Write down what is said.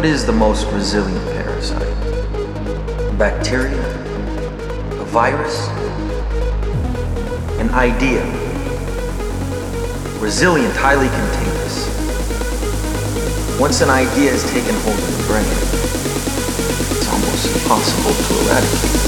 What is the most resilient parasite? A bacteria? A virus? An idea? Resilient, highly contagious. Once an idea has taken hold in the brain, it's almost impossible to eradicate.